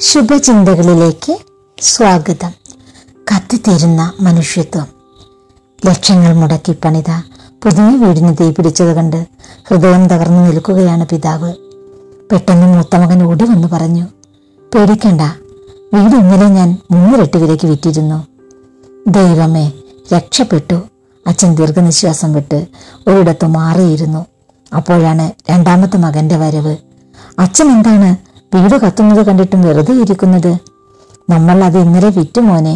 ശുഭചിന്തകളിലേക്ക് സ്വാഗതം. കത്തിത്തീരുന്ന മനുഷ്യത്വം. ലക്ഷങ്ങൾ മുടക്കി പണിത പുതിയ വീടിന് തീ പിടിച്ചത് കണ്ട് ഹൃദയം തകർന്നു നിൽക്കുകയാണ് പിതാവ്. പെട്ടെന്ന് മൂത്തമകൻ ഓടി വന്നു പറഞ്ഞു പേടിക്കണ്ട വീട് ഇന്നലെ ഞാൻ മൂന്നിരട്ടി വിലയ്ക്ക് വിറ്റിരുന്നു. ദൈവമേ രക്ഷപ്പെട്ടു. അച്ഛൻ ദീർഘനിശ്വാസം വിട്ട് ഒരിടത്ത് മാറിയിരുന്നു. അപ്പോഴാണ് രണ്ടാമത്തെ മകന്റെ വരവ്. അച്ഛൻ എന്താണ് വീട് കത്തുന്നത് കണ്ടിട്ടും വെറുതെ ഇരിക്കുന്നത്. നമ്മൾ അത് ഇന്നലെ വിറ്റു മോനെ.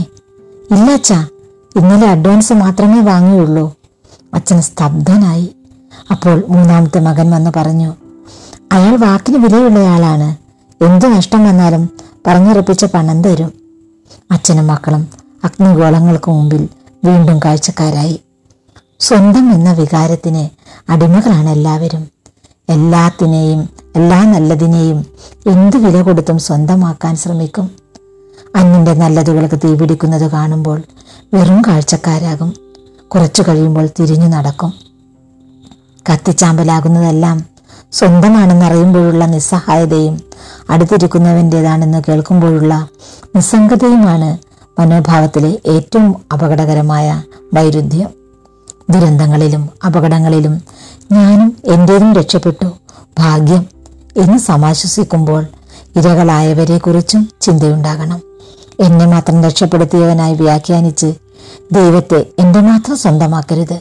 ഇല്ല അച്ഛാ ഇന്നലെ അഡ്വാൻസ് മാത്രമേ വാങ്ങിയുള്ളൂ. അച്ഛൻ സ്തബ്ധനായി. അപ്പോൾ മൂന്നാമത്തെ മകൻ വന്ന് പറഞ്ഞു അയാൾ വാക്കിന് വിലയുള്ളയാളാണ്. എന്ത് നഷ്ടം വന്നാലും പറഞ്ഞുറപ്പിച്ച പണം തരും. അച്ഛനും മക്കളും അഗ്നിഗോളങ്ങൾക്ക് മുമ്പിൽ വീണ്ടും കാഴ്ചക്കാരായി. സ്വന്തം എന്ന വികാരത്തിന് അടിമകളാണ് എല്ലാവരും. എല്ലാത്തിനെയും എല്ലാ നല്ലതിനെയും എന്തു വില കൊടുത്തും സ്വന്തമാക്കാൻ ശ്രമിക്കും. അന്നിന്റെ നല്ലതുകൾക്ക് തീപിടിക്കുന്നത് കാണുമ്പോൾ വെറും കാഴ്ചക്കാരാകും. കുറച്ചു കഴിയുമ്പോൾ തിരിഞ്ഞു നടക്കും. കത്തിച്ചാമ്പലാകുന്നതെല്ലാം സ്വന്തമാണെന്നറിയുമ്പോഴുള്ള നിസ്സഹായതയും അടുത്തിരിക്കുന്നവന്റെതാണെന്ന് കേൾക്കുമ്പോഴുള്ള നിസ്സംഗതയുമാണ് മനോഭാവത്തിലെ ഏറ്റവും അപകടകരമായ വൈരുദ്ധ്യം. ദുരന്തങ്ങളിലും അപകടങ്ങളിലും ഞാനും എന്റേതും രക്ഷപ്പെട്ടു. ഭാഗ്യം എന്ന് സമാശ്വസിക്കുമ്പോൾ ഇരകളായവരെക്കുറിച്ചും ചിന്തയുണ്ടാകണം. എന്നെ മാത്രം രക്ഷപ്പെടുത്തിയവനായി വ്യാഖ്യാനിച്ച് ദൈവത്തെ എന്റെ മാത്രം സ്വന്തമാക്കരുത്?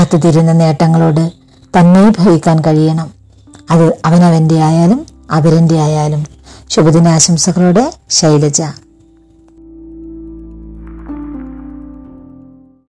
കത്തിത്തിരുന്ന നേട്ടങ്ങളോട് തന്നെ ഭവിക്കാൻ കഴിയണം. അത് അവനവന്റെ ആയാലും അവരന്റെ ആയാലും. ശുഭദിനാശംസകളോടെ ശൈലജ.